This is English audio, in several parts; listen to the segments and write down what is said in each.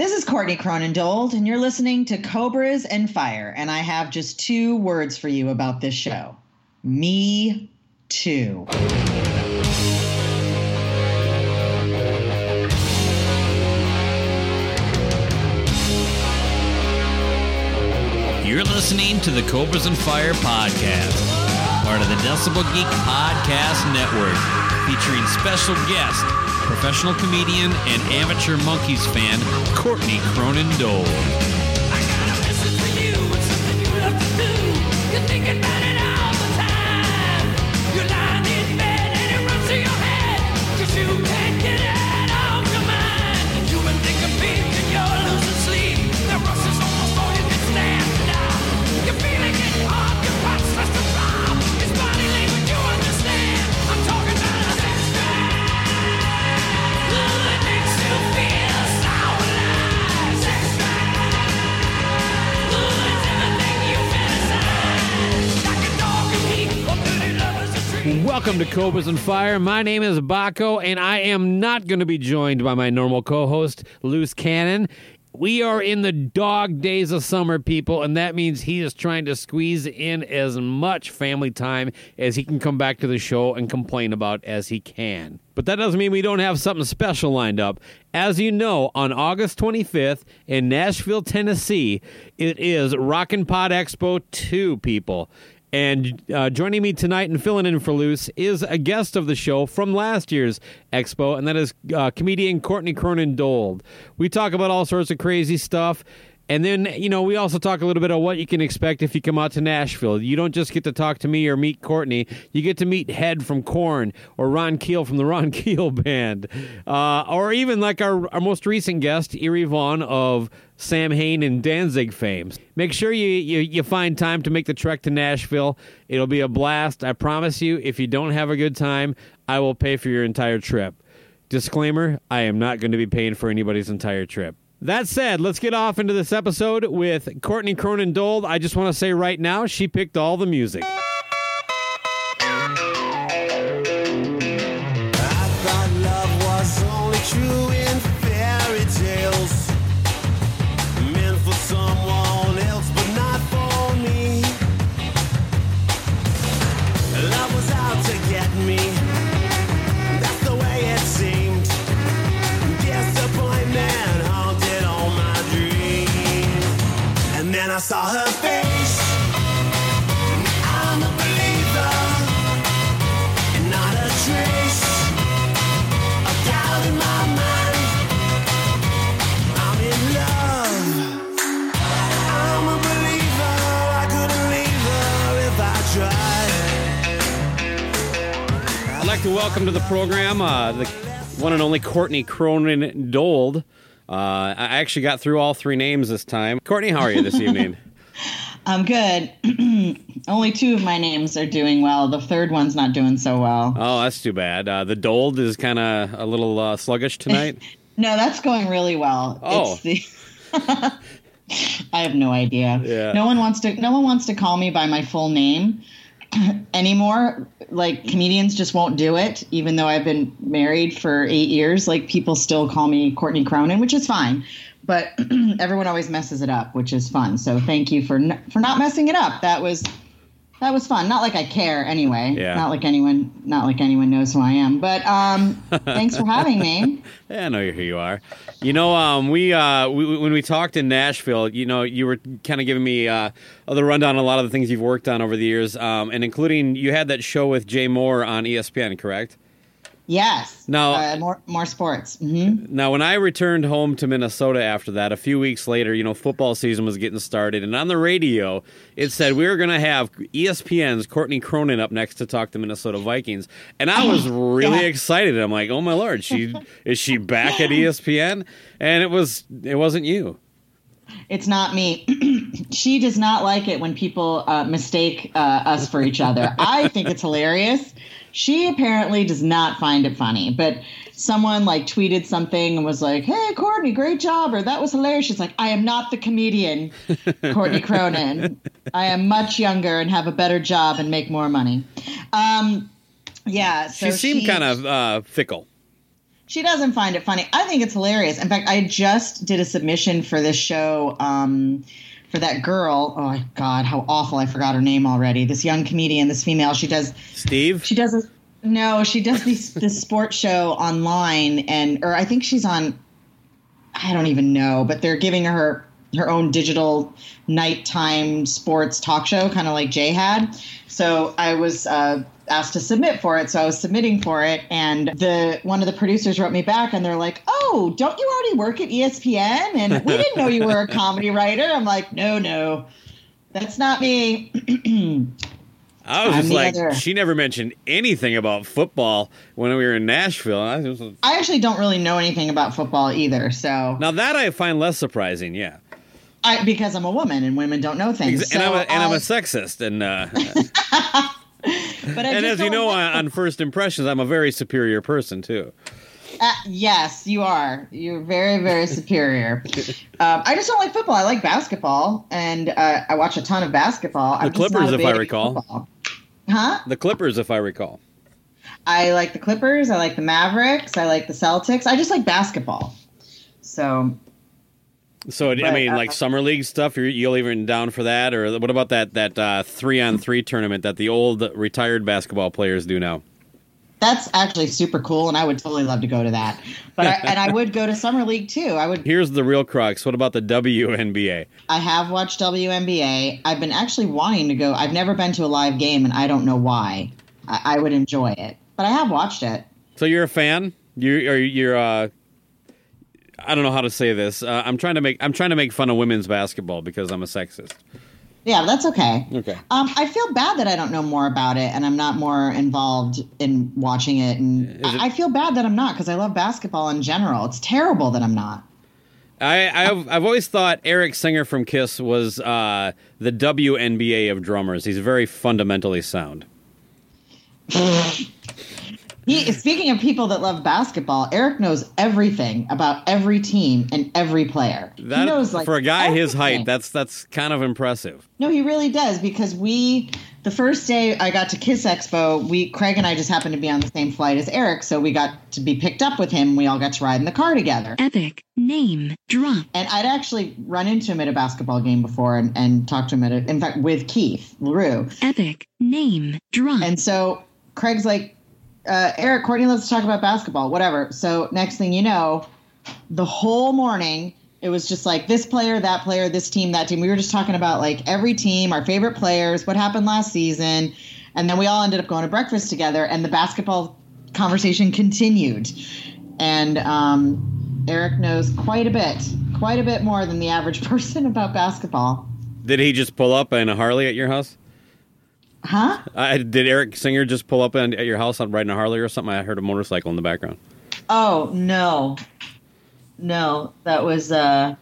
This is Courtney Cronin Dold, and you're listening to Cobras and Fire. And I have just two words for you about this show Me Too. You're listening to the Cobras and Fire podcast, part of the Decibel Geek Podcast Network, featuring special guest, professional comedian, and amateur monkeys fan, Courtney Cronin Dold. Welcome to Cobras and Fire. My name is Baco, and I am not going to be joined by my normal co host, Loose Cannon. We are in the dog days of summer, people, and that means he is trying to squeeze in as much family time as he can come back to the show and complain about as he can. But that doesn't mean we don't have something special lined up. As you know, on August 25th in Nashville, Tennessee, it is Rockin' Pod Expo 2, people. And uh, joining me tonight and filling in for Loose is a guest of the show from last year's expo, and that is uh, comedian Courtney Cronin Dold. We talk about all sorts of crazy stuff. And then, you know, we also talk a little bit of what you can expect if you come out to Nashville. You don't just get to talk to me or meet Courtney, you get to meet Head from Korn or Ron Keel from the Ron Keel Band. Uh, or even like our, our most recent guest, Eerie Von of Samhain and Danzig fame. Make sure you, you, you find time to make the trek to Nashville. It'll be a blast. I promise you, if you don't have a good time, I will pay for your entire trip. Disclaimer I am not going to be paying for anybody's entire trip. That said, let's get off into this episode with Courtney Cronin Dold. I just want to say right now, she picked all the music. Saw her face. I'm a believer. And not a trace of doubt in my mind. I'm in love. I'm a believer. I couldn't leave her if I tried. I'd like to welcome to the program uh, the one and only Courtney Cronin Dold. Uh, I actually got through all three names this time. Courtney, how are you this evening? I'm good. Only two of my names are doing well. The third one's not doing so well. Oh, that's too bad. Uh, the Dold is kind of a little uh, sluggish tonight. No, that's going really well. Oh. It's the I have no idea. Yeah. No one wants to no one wants to call me by my full name anymore. Like comedians just won't do it, even though I've been married for eight years. Like people still call me Courtney Cronin, which is fine. But everyone always messes it up, which is fun. So thank you for n- for not messing it up. That was that was fun. Not like I care anyway. Yeah. Not like anyone not like anyone knows who I am. But um thanks for having me. Yeah, I know who you are. You know, um, we, uh, we when we talked in Nashville, you know, you were kind of giving me uh, the rundown on a lot of the things you've worked on over the years, um, and including you had that show with Jay Mohr on ESPN, correct? Yes. No. Uh, more more sports. hmm Now, when I returned home to Minnesota after that, a few weeks later, you know, football season was getting started, and on the radio, it said we were going to have ESPN's Courtney Cronin up next to talk to Minnesota Vikings, and I was really Yeah. excited. I'm like, oh my lord, she is she back at ESPN? And it was it wasn't you. It's not me. she does not like it when people uh, mistake uh, us for each other. I think it's hilarious. She apparently does not find it funny, but someone like tweeted something and was like, "Hey, Courtney, great job," or "That was hilarious." She's like, "I am not the comedian, Courtney Cronin. I am much younger and have a better job and make more money." Um, yeah, so She seemed kind of uh, fickle. she doesn't find it funny. I think it's hilarious. In fact, I just did a submission for this show um, for that girl. Oh my God, how awful! I forgot her name already. This young comedian, this female. She does. Steve? She does. A, no, she does this this sports show online, and or I think she's on. I don't even know, but they're giving her her own digital nighttime sports talk show, kind of like Jay had. So I was uh, asked to submit for it, so I was submitting for it, and the one of the producers wrote me back, and they're like, "Oh, don't you already work at ESPN? And we didn't know you were a comedy writer." I'm like, "No, no, that's not me." I was I'm just like, other- she never mentioned anything about football when we were in Nashville. I I actually don't really know anything about football either, so now that I find less surprising, yeah. I, because I'm a woman and women don't know things. And, I'm a, and I'm I- a sexist, and uh, but I and as you know, like- on, first impressions, I'm a very superior person too. Uh, yes, you are. You're very, very superior. um, I just don't like football. I like basketball, and uh, I watch a ton of basketball. I'm just Clippers, if I recall. football. Huh? The Clippers, if I recall. I like the Clippers. I like the Mavericks. I like the Celtics. I just like basketball. So So I mean, uh, like summer league stuff. You're, you'll even down for that, or what about that that uh, three on three tournament that the old retired basketball players do now? that's actually super cool, and I would totally love to go to that. But I, and I would go to summer league too. I would. Here's the real crux. What about the WNBA? I have watched WNBA. I've been actually wanting to go. I've never been to a live game, and I don't know why. I, I would enjoy it, but I have watched it. So you're a fan? You are you're uh I don't know how to say this. Uh, I'm trying to make I'm trying to make fun of women's basketball because I'm a sexist. Yeah, that's okay. Okay. Um, I feel bad that I don't know more about it and I'm not more involved in watching it. And it- I I feel bad that I'm not because I love basketball in general. It's terrible that I'm not. I I've I've always thought Eric Singer from Kiss was uh, the WNBA of drummers. He's very fundamentally sound. He, speaking of people that love basketball, Eric knows everything about every team and every player. he That knows like for a guy his height, that's that's kind of impressive. No, he really does because we the first day I got to Kiss Expo, we Craig and I just happened to be on the same flight as Eric, so we got to be picked up with him. We all got to ride in the car together. Epic name drop. And I'd actually run into him at a basketball game before and, and talked to him at a, in fact with Keith LaRue. Epic name drop. And so Craig's like, uh, Eric, Courtney, let's talk about basketball, whatever. So next thing you know, the whole morning it was just like this player, that player, this team, that team. We were just talking about like every team, our favorite players, what happened last season, and then we all ended up going to breakfast together, and the basketball conversation continued. And um, Eric knows quite a bit, quite a bit more than the average person about basketball. Did he just pull up in a Harley at your house? Huh? Uh, did Eric Singer just pull up at your house on riding a Harley or something? I heard a motorcycle in the background. Oh no, no, that was. uh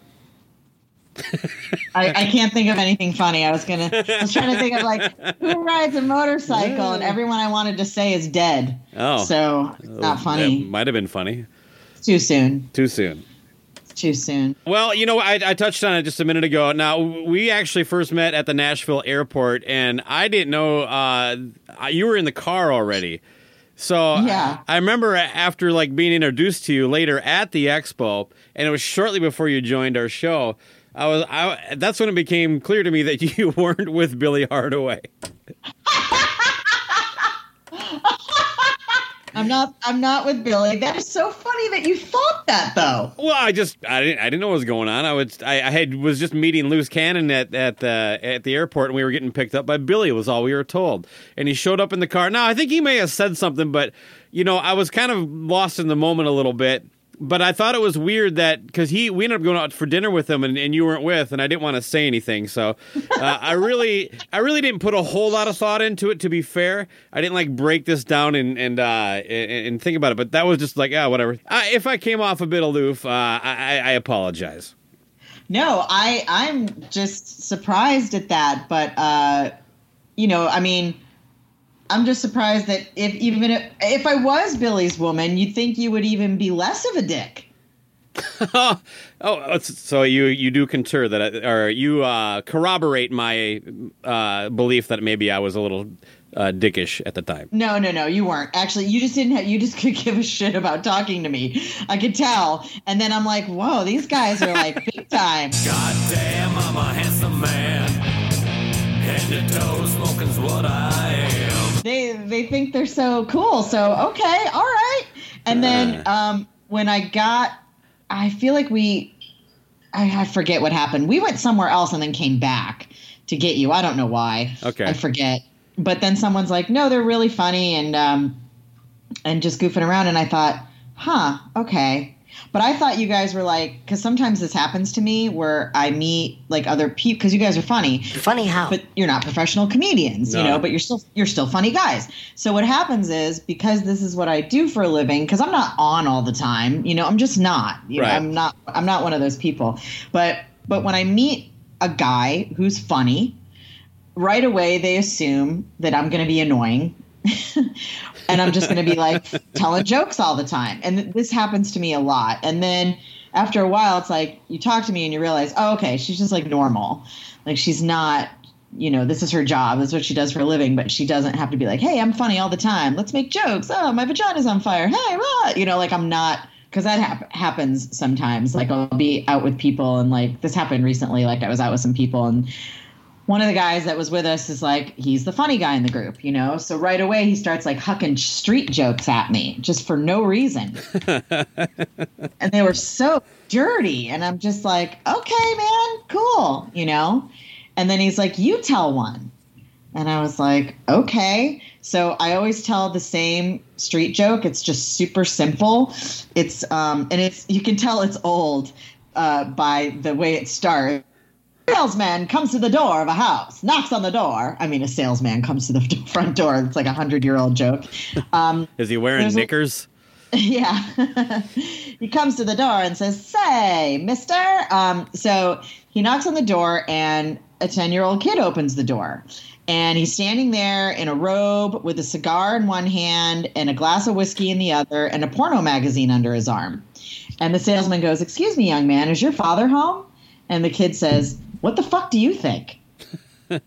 I, I can't think of anything funny. I was gonna. I was trying to think of like who rides a motorcycle, and everyone I wanted to say is dead. Oh, So it's not funny. might have been funny. Too soon. Too soon. Too soon. Well, you know, I, I touched on it just a minute ago. Now, we actually first met at the Nashville airport, and I didn't know uh, you were in the car already. So Yeah. I remember after like being introduced to you later at the expo, and it was shortly before you joined our show. I was I, that's when it became clear to me that you weren't with Billy Hardaway. I'm not. I'm not with Billy. That is so funny that you thought that though. Well, I just I didn't I didn't know what was going on. I was I, I had was just meeting Loose Cannon at at the at the airport, and we were getting picked up by Billy. Was all we were told, and he showed up in the car. Now I think he may have said something, but you know I was kind of lost in the moment a little bit. But I thought it was weird that because he we ended up going out for dinner with him, and, and you weren't with, and I didn't want to say anything. So uh, I really I really didn't put a whole lot of thought into it. To be fair, I didn't like break this down and and uh, and, and think about it. But that was just like ah whatever. Uh, if I came off a bit aloof, uh, I, I I apologize. No, I I'm just surprised at that, but uh you know, I mean, I'm just surprised that if even if, if I was Billy's woman, you'd think you would even be less of a dick. oh, so you you do concur that, I, or you uh, corroborate my uh, belief that maybe I was a little uh, dickish at the time. No, no, no, you weren't. Actually, you just didn't have, you just could give a shit about talking to me. I could tell. And then I'm like, whoa, these guys are like big time. God damn, I'm a handsome man. Head to toe smoking's what I am. They they think they're so cool. So okay, all right. And then um, when I got, I feel like we, I, I forget what happened. We went somewhere else and then came back to get you. I don't know why. Okay. I forget. But then someone's like, no, they're really funny and um, and just goofing around. And I thought, huh, okay. But I thought you guys were like, because sometimes this happens to me where I meet like other people because you guys are funny, Funny how? but you're not professional comedians, you know, but you're still you're still funny guys. So what happens is because this is what I do for a living, because I'm not on all the time, you know, I'm just not. You Right. know, I'm not I'm not one of those people. But but when I meet a guy who's funny, right away they assume that I'm going to be annoying. and I'm just going to be like telling jokes all the time. And this happens to me a lot. And then after a while, it's like you talk to me and you realize, oh, okay, she's just like normal. Like she's not, you know, this is her job. This is what she does for a living, but she doesn't have to be like, hey, I'm funny all the time. Let's make jokes. Oh, my vagina's on fire. Hey, what? You know, like I'm not. Because that hap- happens sometimes. Like I'll be out with people, and like this happened recently. Like I was out with some people, and one of the guys that was with us is like he's the funny guy in the group you know? So right away he starts like hucking street jokes at me just for no reason. And they were so dirty. And i'm just like okay man cool you know? And then he's like you tell one. And i was like okay. So i always tell the same street joke. It's just super simple. It's um and it's you can tell it's old uh by the way it starts salesman comes to the door of a house, knocks on the door. I mean, a salesman comes to the front door. It's like a hundred year old joke. Um, Is he wearing There's a- knickers? yeah. he comes to the door and says, Say, mister. Um, so he knocks on the door, and a 10 year old kid opens the door. And he's standing there in a robe with a cigar in one hand and a glass of whiskey in the other and a porno magazine under his arm. And the salesman goes, Excuse me, young man, is your father home? And the kid says, What the fuck do you think? and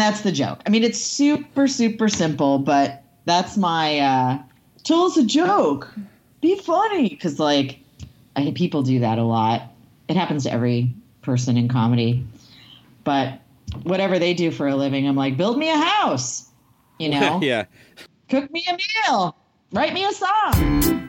that's the joke. I mean, it's super, super simple, but that's my uh, tell us a joke. Be funny. Because, like, I, people do that a lot. It happens to every person in comedy. But whatever they do for a living, I'm like, build me a house. You know, yeah. cook me a meal, write me a song.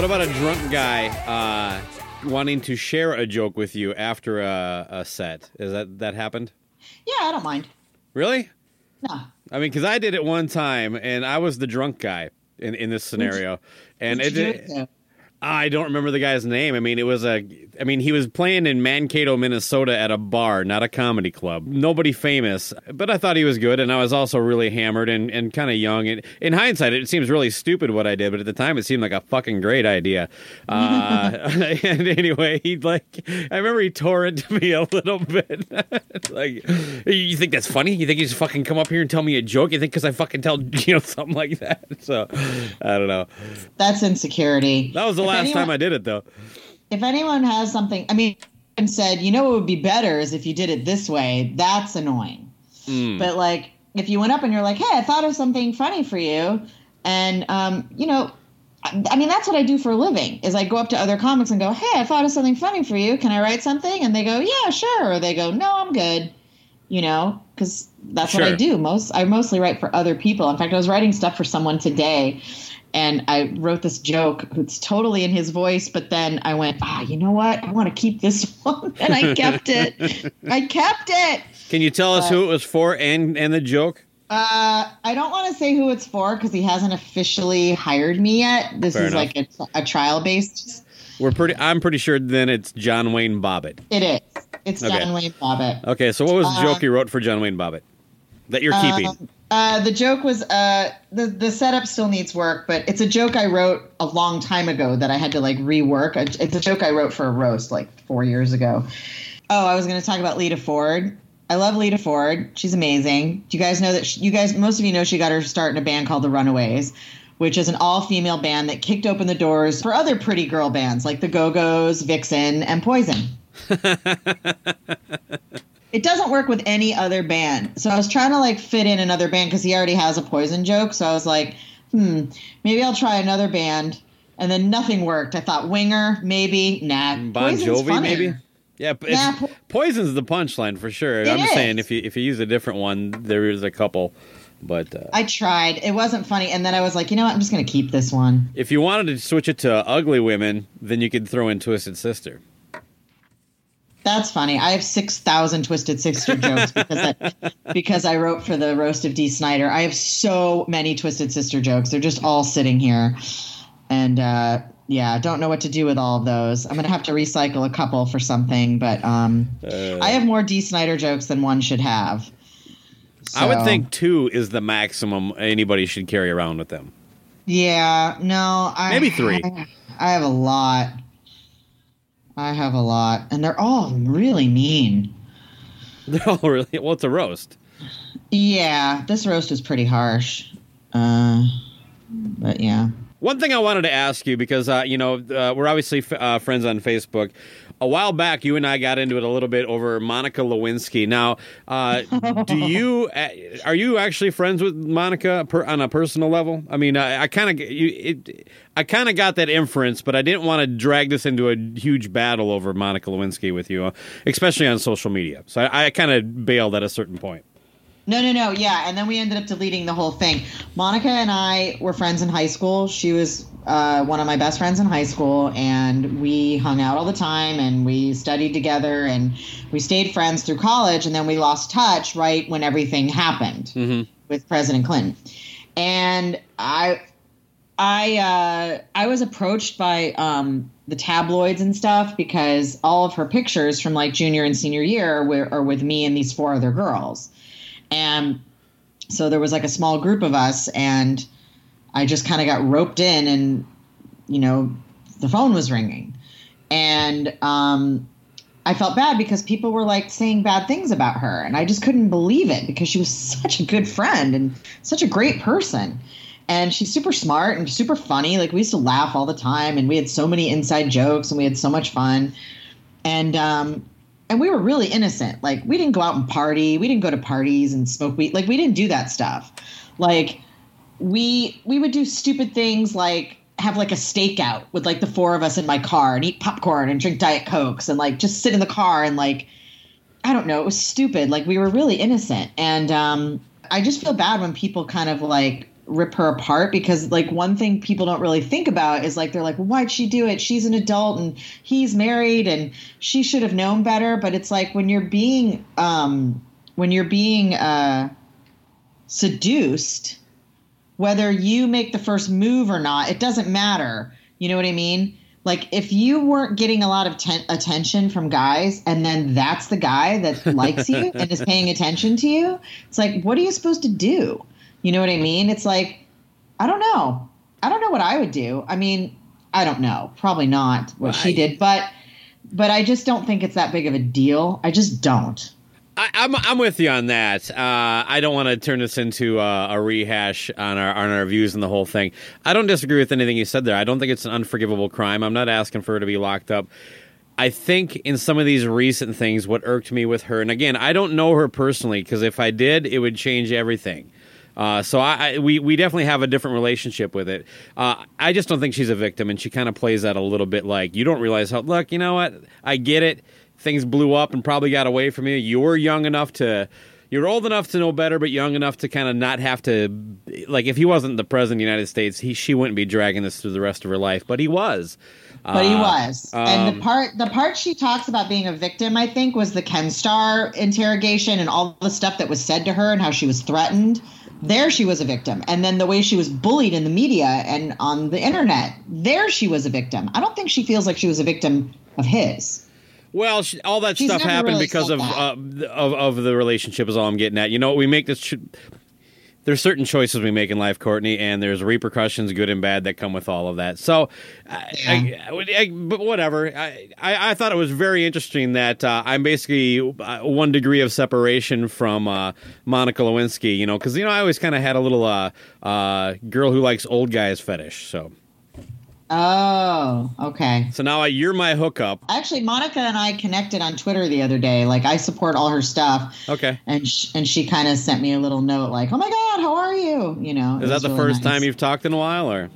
What about a drunk guy uh, wanting to share a joke with you after a, a set? Is that that happened? Yeah, I don't mind. Really? No. I mean, because I did it one time, and I was the drunk guy in, in this scenario, and it, it? I don't remember the guy's name. I mean, it was a. I mean, he was playing in Mankato, Minnesota, at a bar, not a comedy club. Nobody famous, but I thought he was good, and I was also really hammered and, and kind of young. And in hindsight, it seems really stupid what I did, but at the time, it seemed like a fucking great idea. Uh, and anyway, he like. I remember he tore into me a little bit. like, you think that's funny? You think you just fucking come up here and tell me a joke? You think because I fucking tell you know something like that? So, I don't know. That's insecurity. That was the last anyone- time I did it, though. if anyone has something, I mean, and said, you know, what would be better is if you did it this way. That's annoying. Hmm. But like, if you went up and you're like, hey, I thought of something funny for you, and um, you know, I, mean, that's what I do for a living. Is I go up to other comics and go, hey, I thought of something funny for you. Can I write something? And they go, yeah, sure. Or they go, no, I'm good. You know, because that's what I do. Most I mostly write for other people. In fact, I was writing stuff for someone today, and I wrote this joke. It's totally in his voice, but then I went, ah, you know what? I want to keep this one, and I kept it. I kept it. Can you tell us who it was for and and the joke? Uh, I don't want to say who it's for because he hasn't officially hired me yet. This Fair is enough. like a, a trial based. We're pretty. I'm pretty sure. Then it's John Wayne Bobbitt. It is. It's Okay. John Wayne Bobbitt. Okay, so what was the Uh, joke you wrote for John Wayne Bobbitt that you're keeping? Uh, the joke was uh, the the setup still needs work, but it's a joke I wrote a long time ago that I had to like rework. It's a joke I wrote for a roast like four years ago. Oh, I was going to talk about Lita Ford. I love Lita Ford. She's amazing. Do you guys know that? She, you guys, most of you know, she got her start in a band called the Runaways, which is an all-female band that kicked open the doors for other pretty girl bands like the Go Go's, Vixen, and Poison. it doesn't work with any other band. So I was trying to like fit in another band because he already has a poison joke. So I was like, hmm, maybe I'll try another band. And then nothing worked. I thought Winger, maybe, nah. Bon Poison's Jovi, funnier. maybe. Yeah, but Yeah, po- Poison's the punchline for sure. It I'm just saying if you if you use a different one, there is a couple. But uh, I tried. It wasn't funny. And then I was like, you know what? I'm just going to keep this one. if you wanted to switch it to ugly women, then you could throw in Twisted Sister. That's funny. I have 6,000 Twisted Sister jokes because I, because I wrote for the Roast of Dee Snider. I have so many Twisted Sister jokes. They're just all sitting here. And uh, yeah, don't know what to do with all of those. I'm going to have to recycle a couple for something, but um, Uh, I have more Dee Snider jokes than one should have. I would think two is the maximum anybody should carry around with them. Yeah, no. I, Maybe three. I, I have a lot. I have a lot. And they're all really mean. They're all really well. It's a roast. Yeah, this roast is pretty harsh. Uh, but yeah. One thing I wanted to ask you because uh, you know uh, we're obviously f- uh, friends on Facebook. A while back, you and I got into it a little bit over Monica Lewinsky. Now, uh, do you are you actually friends with Monica per, on a personal level? I mean, I, I kind of I kind of got that inference, but I didn't want to drag this into a huge battle over Monica Lewinsky with you, uh, especially on social media. So I, I kind of bailed at a certain point. No, no, no. Yeah, and then we ended up deleting the whole thing. Monica and I were friends in high school. She was uh, one of my best friends in high school, and we hung out all the time, and we studied together, and we stayed friends through college, and then we lost touch right when everything happened with President Clinton. And I, I, uh, I was approached by um, the tabloids and stuff because all of her pictures from like junior and senior year were, are with me and these four other girls. And so there was like a small group of us, and I just kind of got roped in, and you know, the phone was ringing, and um, I felt bad because people were like saying bad things about her, and I just couldn't believe it because she was such a good friend and such a great person. And she's super smart and super funny. Like we used to laugh all the time, and we had so many inside jokes, and we had so much fun. And um, and we were really innocent. Like we didn't go out and party. We didn't go to parties and smoke weed. Like we didn't do that stuff. Like we we would do stupid things like have like a stakeout with like the four of us in my car and eat popcorn and drink diet cokes and like just sit in the car and like I don't know, it was stupid. Like we were really innocent. And um I just feel bad when people kind of like rip her apart because like one thing people don't really think about is like they're like well, why'd she do it? She's an adult and he's married and she should have known better. But it's like when you're being um when you're being uh seduced whether you make the first move or not it doesn't matter. You know what i mean? Like if you weren't getting a lot of ten- attention from guys and then that's the guy that likes you and is paying attention to you it's like what are you supposed to do you know what i mean it's like i don't know i don't know what i would do i mean i don't know probably not what she Right. did but but i just don't think it's that big of a deal i just don't I, I'm I'm with you on that. Uh, I don't want to turn this into uh, a rehash on our on our views and the whole thing. I don't disagree with anything you said there. I don't think it's an unforgivable crime. I'm not asking for her to be locked up. I think in some of these recent things, what irked me with her, and again, I don't know her personally because if I did, it would change everything. Uh, so I, I we we definitely have a different relationship with it. Uh, I just don't think she's a victim, and she kind of plays that a little bit like you don't realize how. Look, you know what? I get it. Things blew up and probably got away from you. You were young enough to. You're old enough to know better, but young enough to kind of not have to, like, if he wasn't the president of the United States, he she wouldn't be dragging this through the rest of her life. But he was. but he Uh, was and um, the part the part she talks about being a victim i think was the Ken Starr interrogation and all the stuff that was said to her and how she was threatened there she was a victim and then the way she was bullied in the media and on the internet there she was a victim i don't think she feels like she was a victim of his Well, sh all that She's stuff happened really because of, uh, of of the relationship. Is all I'm getting at. You know, we make this. Ch- there's certain choices we make in life, Courtney, and there's repercussions, good and bad, that come with all of that. So, I, I, I- but whatever. I, I, I thought it was very interesting that uh, I'm basically uh, one degree of separation from uh, Monica Lewinsky. You know, because you know I always kind of had a little uh, uh, girl who likes old guys fetish. So, oh okay so now I, you're my hookup. actually monica and i connected on twitter the other day like i support all her stuff Okay. and sh- and she kind of sent me a little note like oh my god how are you you know Is that the really first nice. time you've talked in a while, or?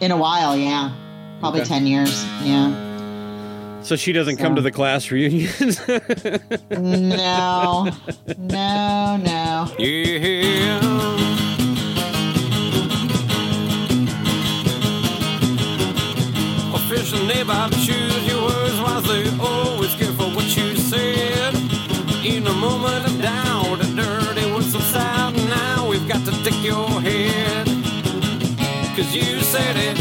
in a while yeah probably Okay. 10 years yeah So she doesn't come to the class reunions. No, no, no. Yeah. Official neighbor, choose your words wisely. Always careful what you said. In a moment of doubt, the dirty words subside. Now we've got to take your head. Cause you said it,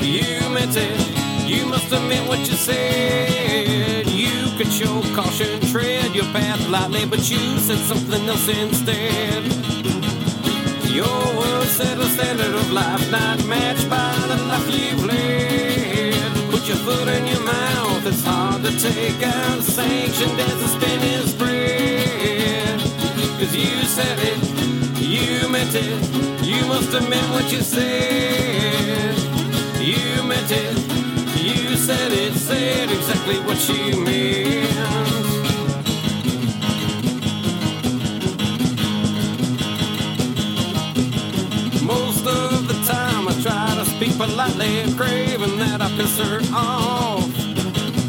you meant it. You must meant what you said. You could show caution, tread your path lightly, but you said something else instead. Your words set a standard of life not matched by the life you've led. Your foot in your mouth, it's hard to take out. Sanctioned as a spinning spread. Cause you said it, you meant it. You must have meant what you said. You meant it, you said it, said exactly what you meant. Most of the time I try to speak politely, craving that I piss her off.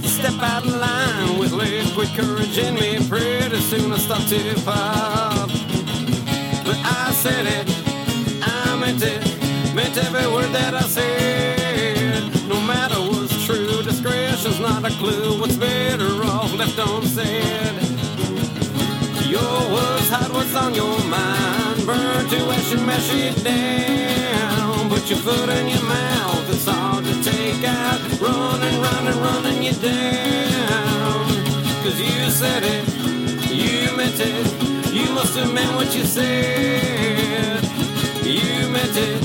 Step out of line with liquid courage in me, pretty soon I start to pop. But I said it, I meant it, meant every word that I said. No matter what's true, discretion's not a clue. What's better off left unsaid. Your words hide what's on your mind. Burn to ash and mash it down. Put your foot in your mouth, it's hard to take out. Running, running, running you down. Cause you said it, you meant it. You must have meant what you said. You meant it,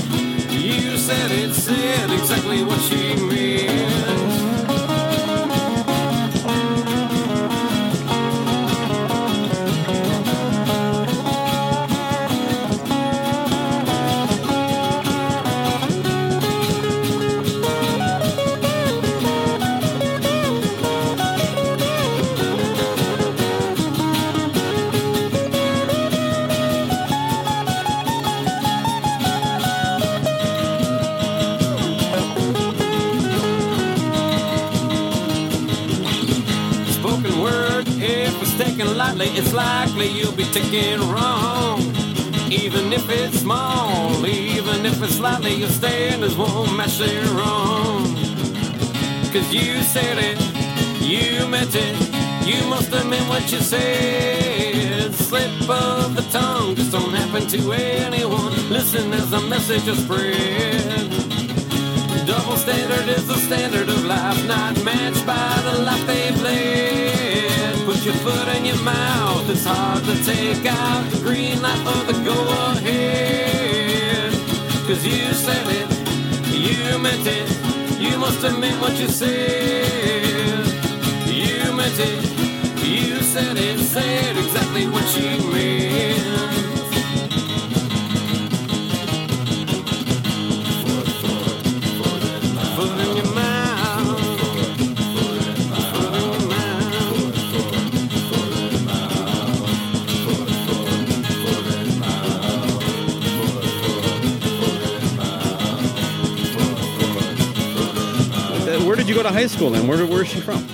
you said it, said exactly what you meant. Taken wrong. Even if it's small, even if it slightly, your standards won't match their own. Cause you said it, you meant it, you must have meant what you said. Slip of the tongue just don't happen to anyone. Listen as the message is spread. Double standard is the standard of life, not matched by the life they've led. Your foot in your mouth, it's hard to take out the green light or the go ahead. Cause you said it, you meant it, you must meant what you said. You meant it, you said it, said exactly what you meant. You go to high school then? Where, where's she from?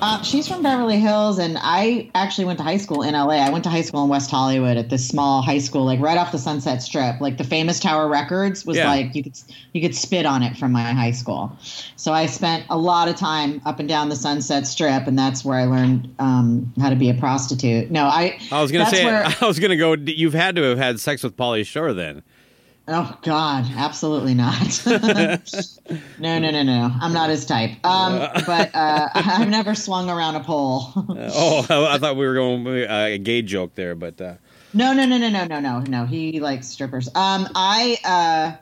Uh, she's from Beverly Hills, and I actually went to high school in LA. I went to high school in West Hollywood at this small high school, like right off the Sunset Strip. Like the famous Tower Records was Yeah. like you could you could spit on it from my high school. So I spent a lot of time up and down the Sunset Strip, and that's where I learned um, how to be a prostitute. No, I I was gonna say where- I was gonna go. You've had to have had sex with Pauly Shore then. Oh God, absolutely not. no, no, no, no. I'm not his type. Um, but uh, I've never swung around a pole. Oh, I, thought we were going uh, a gay joke there, but uh, No, no, no, no, no, no, no, no. He likes strippers. Um, I, uh,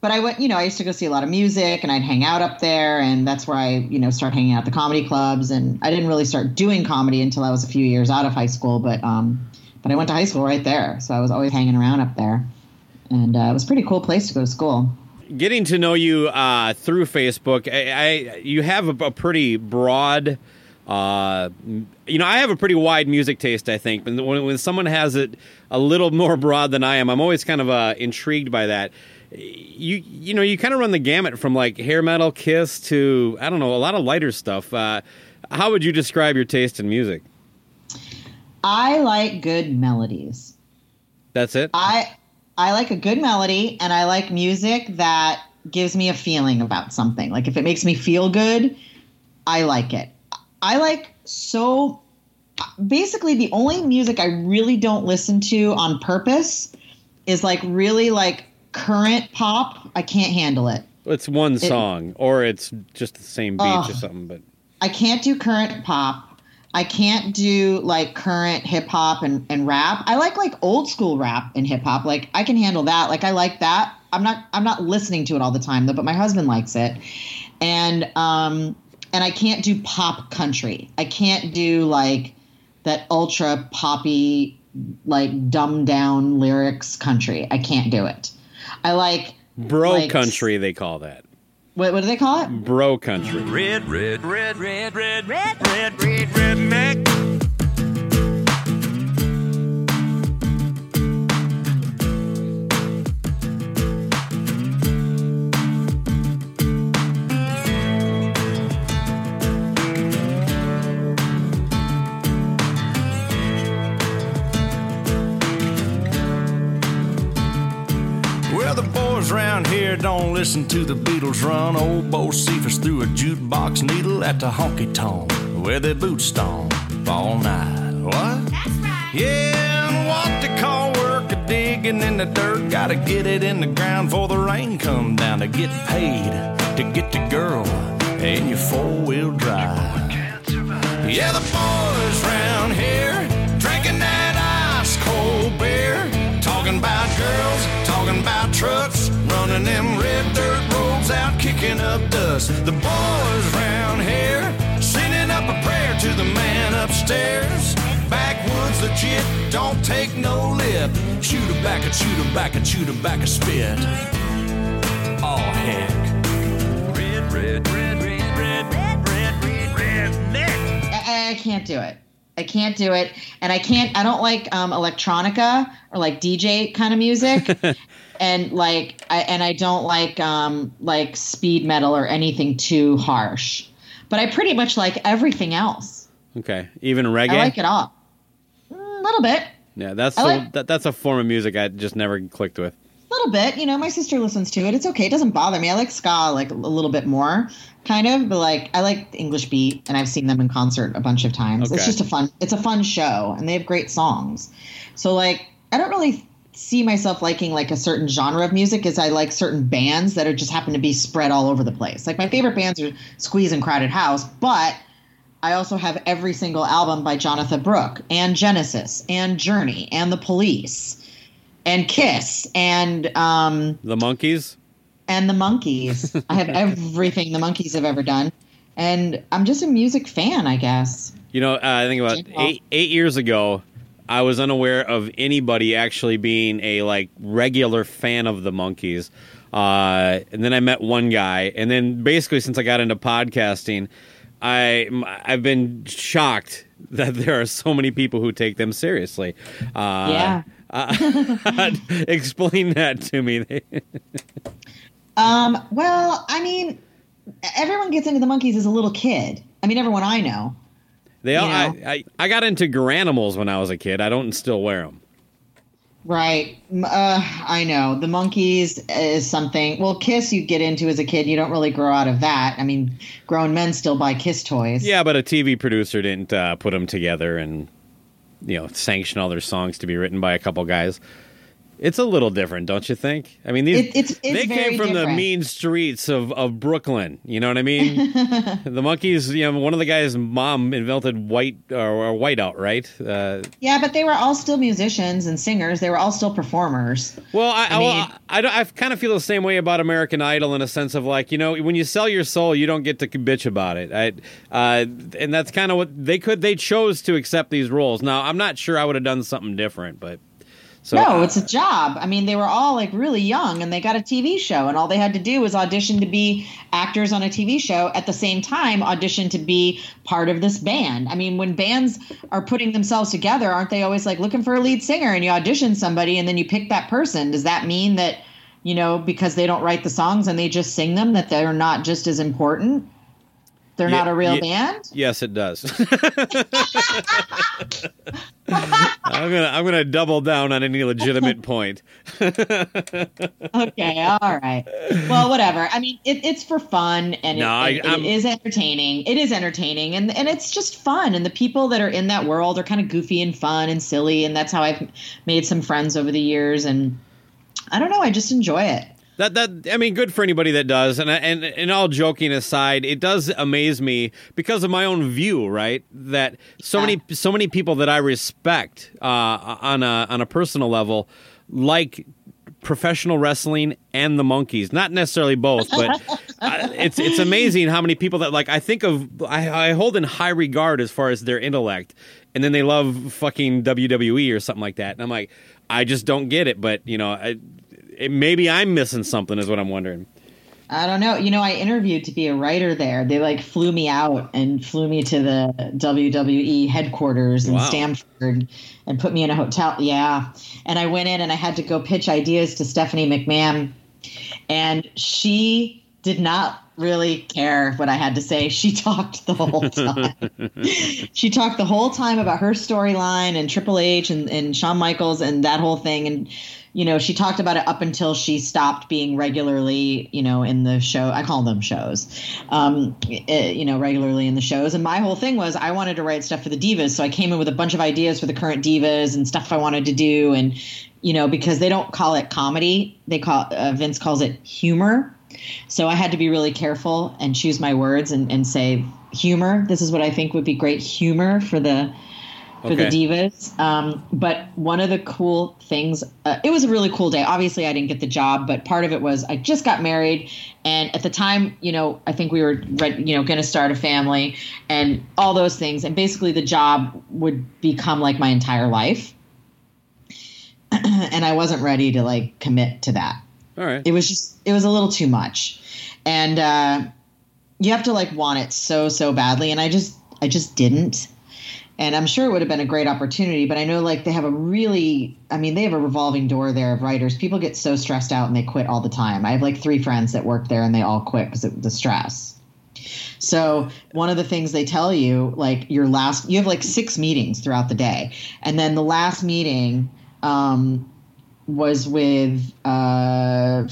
but I went. You know, I used to go see a lot of music, and I'd hang out up there, and that's where I, you know, start hanging out at the comedy clubs. And I didn't really start doing comedy until I was a few years out of high school. But, um, but I went to high school right there, so I was always hanging around up there, and uh, it was a pretty cool place to go to school. getting to know you uh, through Facebook, I, I you have a, a pretty broad. Uh, you know, I have a pretty wide music taste. I think, and when, when someone has it a little more broad than I am, I'm always kind of uh, intrigued by that. You you know, you kind of run the gamut from like hair metal, Kiss to I don't know, a lot of lighter stuff. Uh, how would you describe your taste in music? I like good melodies. That's it. I I like a good melody and I like music that gives me a feeling about something. Like if it makes me feel good, I like it. I like so basically the only music I really don't listen to on purpose is like really like current pop. I can't handle it. It's one song, or it's just the same beat or something. But I can't do current pop. I can't do like current hip hop and, and rap. I like like old school rap and hip hop. Like I can handle that. Like I like that. I'm not I'm not listening to it all the time though, but my husband likes it. And um and I can't do pop country. I can't do like that ultra poppy like dumbed down lyrics country. I can't do it. I like bro like- country, they call that. What, what do they call it? Bro country. Red, red, red, red, red, red, red, red, redneck. Boys round here don't listen to the Beatles run. Old Bocephus threw a jukebox needle at the honky tonk where they boot stomp all night. What? That's right. Yeah, and what they call work a digging in the dirt. Gotta get it in the ground before the rain come down to get paid to get the girl in your four wheel drive. Yeah, the boys round here drinking that ice cold beer, talking about girls, talking about trucks, running them red dirt roads out, kicking up dust. The boys round here sending up a prayer to the man upstairs. Backwoods legit, don't take no lip. Shoot her back and shoot her back and shoot her back a spit. Oh heck. Red, red, red, red, red, red, red, red, red, neck. I, I can't do it. I can't do it, and I can't. I don't like um, electronica or like DJ kind of music, and like, I, and I don't like um, like speed metal or anything too harsh. But I pretty much like everything else. Okay, even reggae. I like it all. Mm, A little bit, Yeah, that's so, like- that, that's a form of music I just never clicked with. a little bit. You know, my sister listens to it. It's okay. It doesn't bother me. I like ska like a little bit more, kind of. But like, I like the English beat, and I've seen them in concert a bunch of times. It's just a fun. It's a fun show, and they have great songs. So like, I don't really see myself liking like a certain genre of music as I like certain bands that are just happen to be spread all over the place. Like my favorite bands are Squeeze and Crowded House, but I also have every single album by Jonatha Brooke and Genesis and Journey and The Police and Kiss and um The Monkees. and the Monkees. I have everything the Monkees have ever done. And I'm just a music fan, I guess. You know, uh, I think about eight eight years ago, I was unaware of anybody actually being a like regular fan of the Monkees. Uh, and then I met one guy, and then basically since I got into podcasting, I I've been shocked that there are so many people who take them seriously. Uh, Yeah. uh, explain that to me. Um, well, I mean, everyone gets into the Monkees as a little kid. I mean, everyone I know. They all, I. I I got into Garanimals when I was a kid. I don't still wear them. Right. Uh, I know. The Monkees is something. Well, Kiss you get into as a kid. You don't really grow out of that. I mean, grown men still buy Kiss toys. Yeah, but a TV producer didn't uh, put them together and you know sanction all their songs to be written by a couple guys. It's a little different, don't you think? I mean, these It- it's- it's they came from the mean streets of, of Brooklyn. You know what I mean? the Monkees. You know, one of the guys' mom invented white or, or whiteout, right? Uh, Yeah, but they were all still musicians and singers. They were all still performers. Well, I, I, I mean- I, I kind of feel the same way about American Idol in a sense of like, you know, when you sell your soul, you don't get to bitch about it. I, uh, and that's kind of what they could. They chose to accept these roles. Now, I'm not sure I would have done something different, but so no, it's a job. I mean, they were all like really young and they got a TV show, and all they had to do was audition to be actors on a TV show at the same time, audition to be part of this band. I mean, when bands are putting themselves together, aren't they always like looking for a lead singer and you audition somebody and then you pick that person? Does that mean that, you know, because they don't write the songs and they just sing them, that they're not just as important? They're Yeah, not a real yeah. band? yes, it does. I'm gonna I'm gonna double down on any legitimate point. okay, all right. Well, whatever. I mean, it, it's for fun and No, it, I- it- it is entertaining. It is entertaining, and and it's just fun. And the people that are in that world are kind of goofy and fun and silly, and that's how I've made some friends over the years. And I don't know, I just enjoy it. That that I mean, good for anybody that does. And and and all joking aside, it does amaze me because of my own view, right? That so many so many people that I respect uh, on a on a personal level like professional wrestling and the Monkees not necessarily both but uh, it's it's amazing how many people that like i think of I, I hold in high regard as far as their intellect and then they love fucking wwe or something like that and i'm like i just don't get it but you know I, it, maybe i'm missing something is what i'm wondering I don't know. You know, I interviewed to be a writer there. They like flew me out and flew me to the WWE headquarters in Wow. Stamford and put me in a hotel. Yeah. And I went in and I had to go pitch ideas to Stephanie McMahon. And she did not really care what I had to say. She talked the whole time. she talked the whole time about her storyline and Triple H and, and Shawn Michaels and that whole thing. And, you know, she talked about it up until she stopped being regularly, you know, in the show. I call them shows, um, eh, you know, regularly in the shows. And my whole thing was I wanted to write stuff for the divas. So I came in with a bunch of ideas for the current divas and stuff I wanted to do. And, you know, because they don't call it comedy, they call uh, Vince calls it humor. So I had to be really careful and choose my words and, and say humor. This is what I think would be great humor for the for Okay. the divas. Um, but one of the cool things, uh, it was a really cool day. Obviously, I didn't get the job, but part of it was I just got married, and at the time, you know, I think we were, re- you know, going to start a family and all those things, and basically the job would become like my entire life, and I wasn't ready to like commit to that. All right. It was just it was a little too much. And uh you have to like want it so so badly. And i just i just didn't and i'm sure it would have been a great opportunity but i know like they have a really i mean they have a revolving door there of writers. People get so stressed out and they quit all the time. I have like three friends that work there and they all quit because of the stress. So one of the things they tell you, like your last, you have like six meetings throughout the day, and then the last meeting, um, was with uh,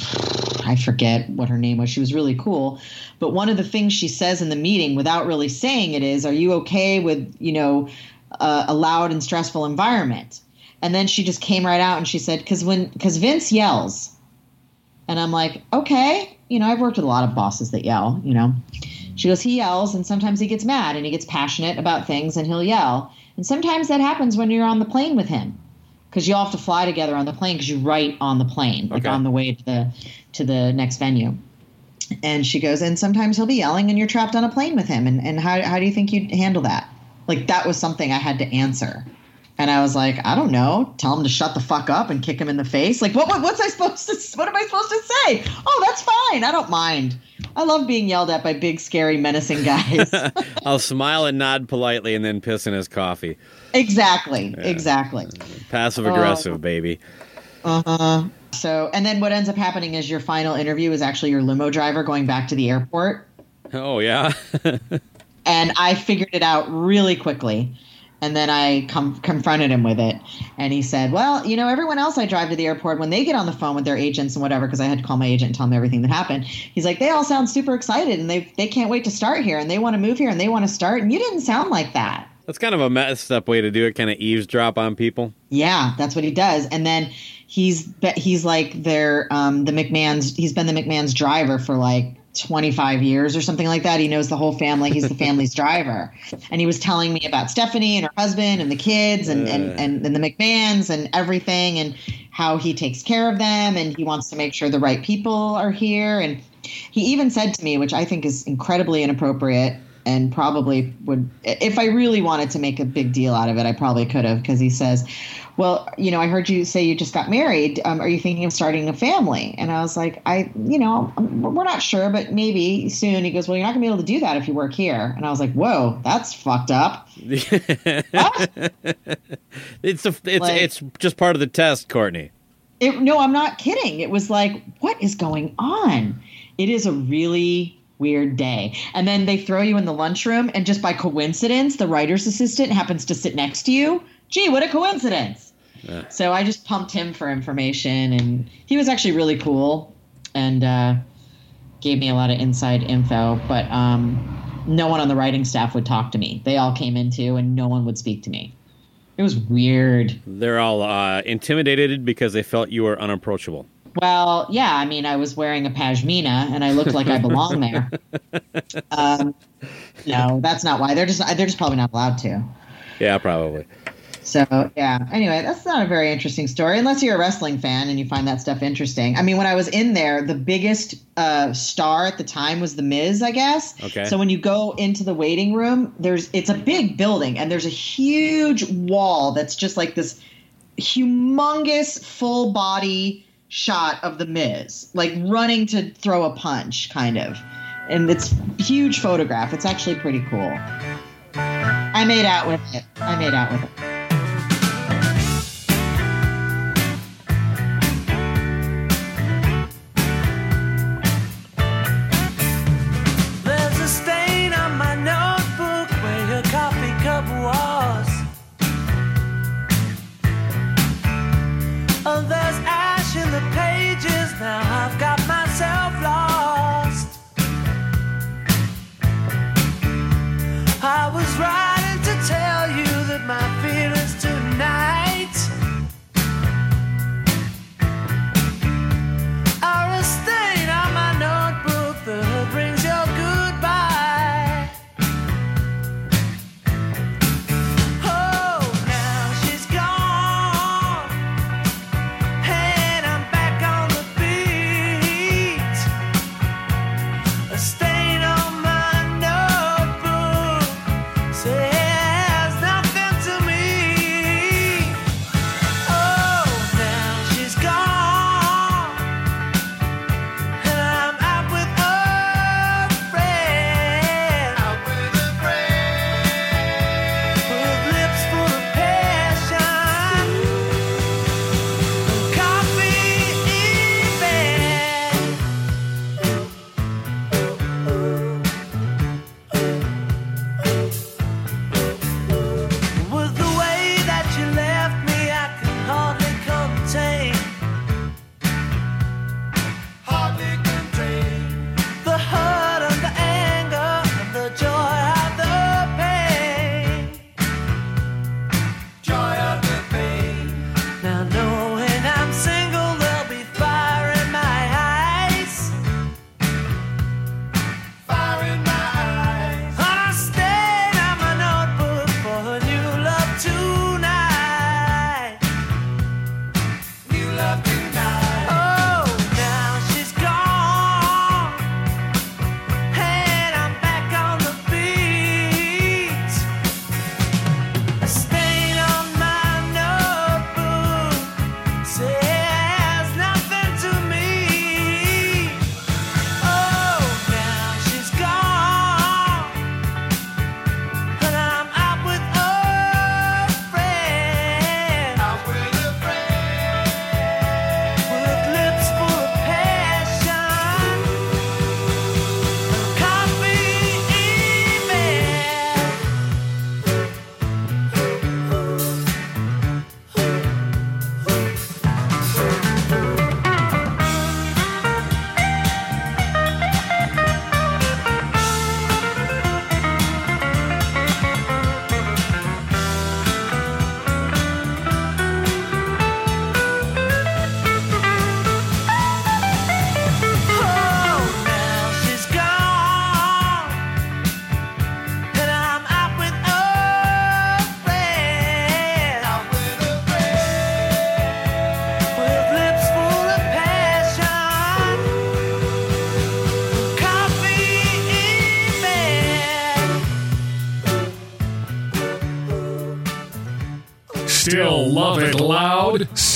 I forget what her name was. She was really cool, but one of the things she says in the meeting, without really saying it, is, "Are you okay with you know uh, a loud and stressful environment?" And then she just came right out and she said, "Because when because Vince yells." And I'm like, okay, you know, I've worked with a lot of bosses that yell, you know. She goes, he yells, and sometimes he gets mad and he gets passionate about things and he'll yell. And sometimes that happens when you're on the plane with him because you all have to fly together on the plane because you write on the plane, like Okay. on the way to the to the next venue. And she goes, and sometimes he'll be yelling and you're trapped on a plane with him. And, and how, how do you think you'd handle that? Like that was something I had to answer. And I was like, I don't know. Tell him to shut the fuck up and kick him in the face. Like, what, what what's I supposed to? What am I supposed to say? Oh, that's fine. I don't mind. I love being yelled at by big, scary, menacing guys. I'll smile and nod politely and then piss in his coffee. exactly, exactly. Passive Oh. aggressive, baby. Uh huh. So, and then what ends up happening is your final interview is actually your limo driver going back to the airport. Oh yeah. and I figured it out really quickly. And then I com- confronted him with it, and he said, "Well, you know, everyone else I drive to the airport when they get on the phone with their agents and whatever, because I had to call my agent and tell them everything that happened. He's like, they all sound super excited, and they they can't wait to start here, and they want to move here, and they want to start. And you didn't sound like that. That's kind of a messed up way to do it. Kind of eavesdrop on people. Yeah, that's what he does. And then he's he's like their um, the McMahon's. He's been the McMahon's driver for like 25 years or something like that. He knows the whole family. He's the family's driver. And he was telling me about Stephanie and her husband and the kids and, and, and, and the McMahons and everything and how he takes care of them and he wants to make sure the right people are here. And he even said to me, which I think is incredibly inappropriate and probably would, if I really wanted to make a big deal out of it, I probably could have because he says, well, you know, I heard you say you just got married. Um, are you thinking of starting a family? And I was like, I, you know, um, we're not sure, but maybe soon. He goes, well, you're not gonna be able to do that if you work here. And I was like, whoa, that's fucked up. It's a, it's Like- it's just part of the test, Courtney. It, no, I'm not kidding. It was like, what is going on? It is a really weird day. And then they throw you in the lunchroom, and just by coincidence, the writer's assistant happens to sit next to you. Gee, what a coincidence. So I just pumped him for information, and he was actually really cool and uh, gave me a lot of inside info. But um, no one on the writing staff would talk to me. They all came in too, and no one would speak to me. It was weird. They're all uh, intimidated because they felt you were unapproachable. Well, yeah, I mean, I was wearing a pashmina and I looked like I belong there. Um, no, that's not why. They're just they're just probably not allowed to. Yeah, probably. So yeah. Anyway, that's not a very interesting story unless you're a wrestling fan and you find that stuff interesting. I mean, when I was in there, the biggest uh, star at the time was the Miz, I guess. Okay. So when you go into the waiting room, there's it's a big building and there's a huge wall that's just like this humongous full body shot of the Miz, like running to throw a punch, kind of. And it's huge photograph. It's actually pretty cool. I made out with it. I made out with it.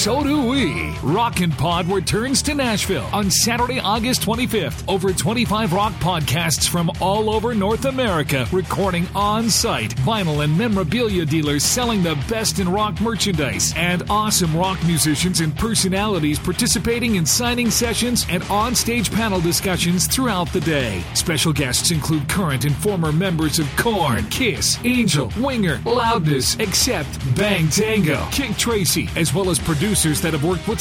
So do we. Rockin' Pod returns to Nashville on Saturday, August 25th. Over 25 rock podcasts from all over North America recording on site. Vinyl and memorabilia dealers selling the best in rock merchandise. And awesome rock musicians and personalities participating in signing sessions and on stage panel discussions throughout the day. Special guests include current and former members of Korn, Kiss, Angel, Winger, Loudness, Accept, Bang Tango, Kick Tracy, as well as producers that have worked with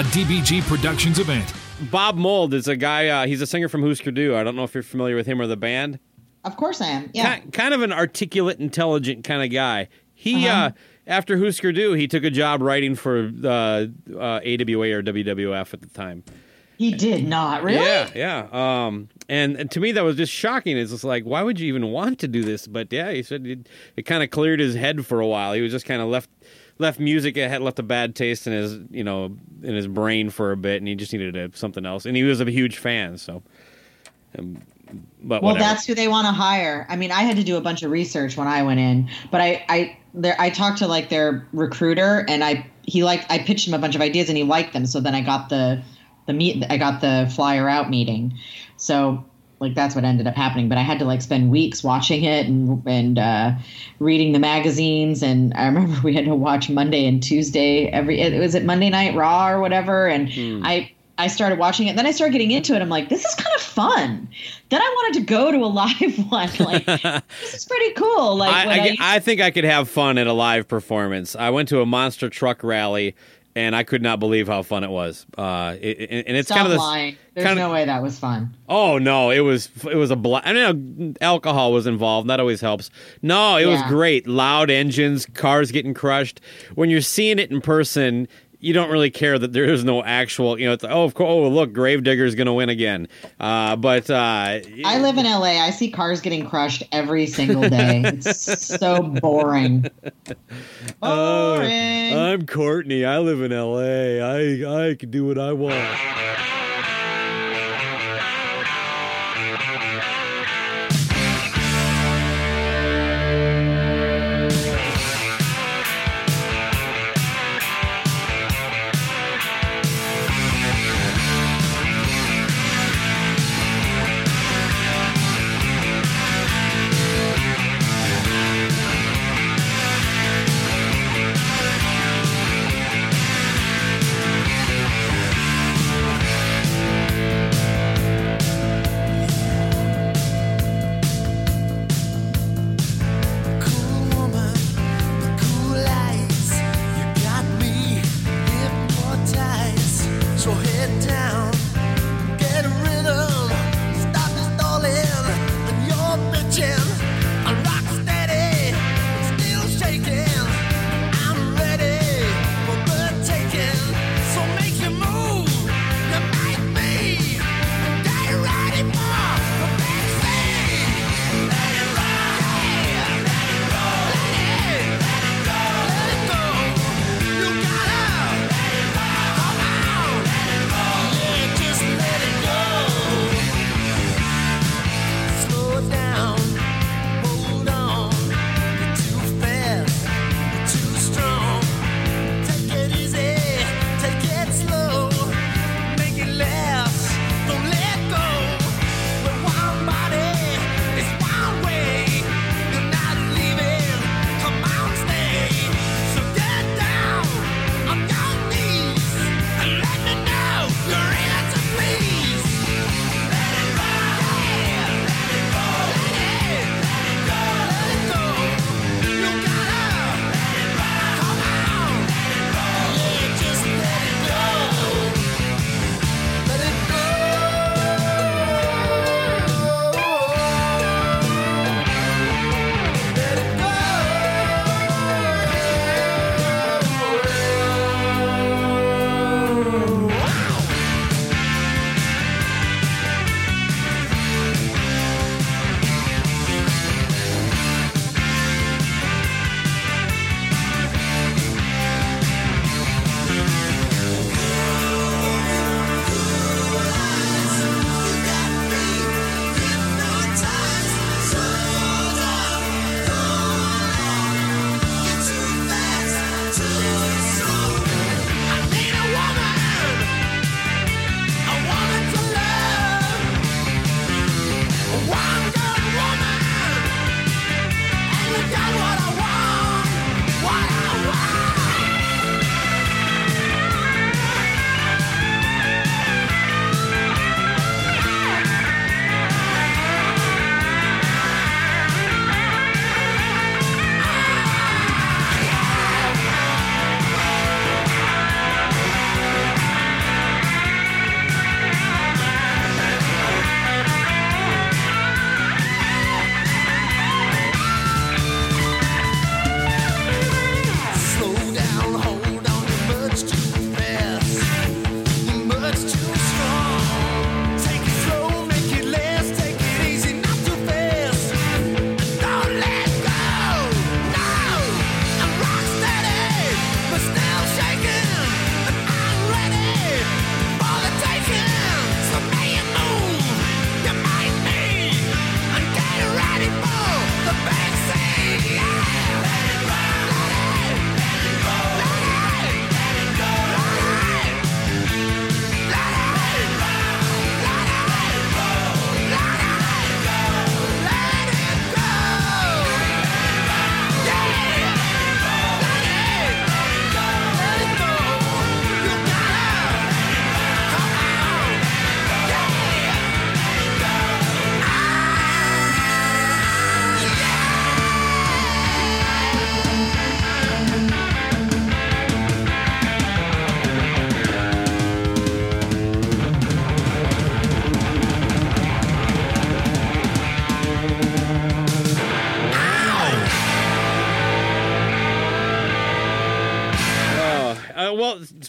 a DBG Productions event. Bob Mould is a guy. Uh, he's a singer from Husker Du. I don't know if you're familiar with him or the band. Of course I am. Yeah. Ki- kind of an articulate, intelligent kind of guy. He Uh-huh. uh, after Husker Du, he took a job writing for uh, uh, AWA or WWF at the time. He did not really. Yeah, yeah. Um, and, and to me, that was just shocking. It's just like, why would you even want to do this? But yeah, he said it, it kind of cleared his head for a while. He was just kind of left left music. Had left a bad taste in his you know in his brain for a bit, and he just needed a, something else. And he was a huge fan, so. Um, but Well, whatever. that's who they want to hire. I mean, I had to do a bunch of research when I went in, but I I there I talked to like their recruiter and I he liked I pitched him a bunch of ideas and he liked them. So then I got the the meet I got the flyer out meeting. So like that's what ended up happening. But I had to like spend weeks watching it and and uh, reading the magazines. And I remember we had to watch Monday and Tuesday every. It was it Monday Night Raw or whatever. And I I started watching it. Then I started getting into it. I'm like, this is kind of fun. Then I wanted to go to a live one. Like this is pretty cool. Like I, when I, I think I could have fun at a live performance. I went to a monster truck rally, and I could not believe how fun it was. Uh, it, and it's Stop kind of this. lying. There's kind of- no way that was fun. Oh no, it was it was a bla- I know alcohol was involved. That always helps. No, it was great. Loud engines, cars getting crushed. When you're seeing it in person, you don't really care that there is no actual. You know, it's oh, of course. Oh, look, Gravedigger's going to win again. Uh, but uh, I live in LA. I see cars getting crushed every single day. It's so boring. Oh, Boring. I'm Courtney. I live in L.A. I I can do what I want.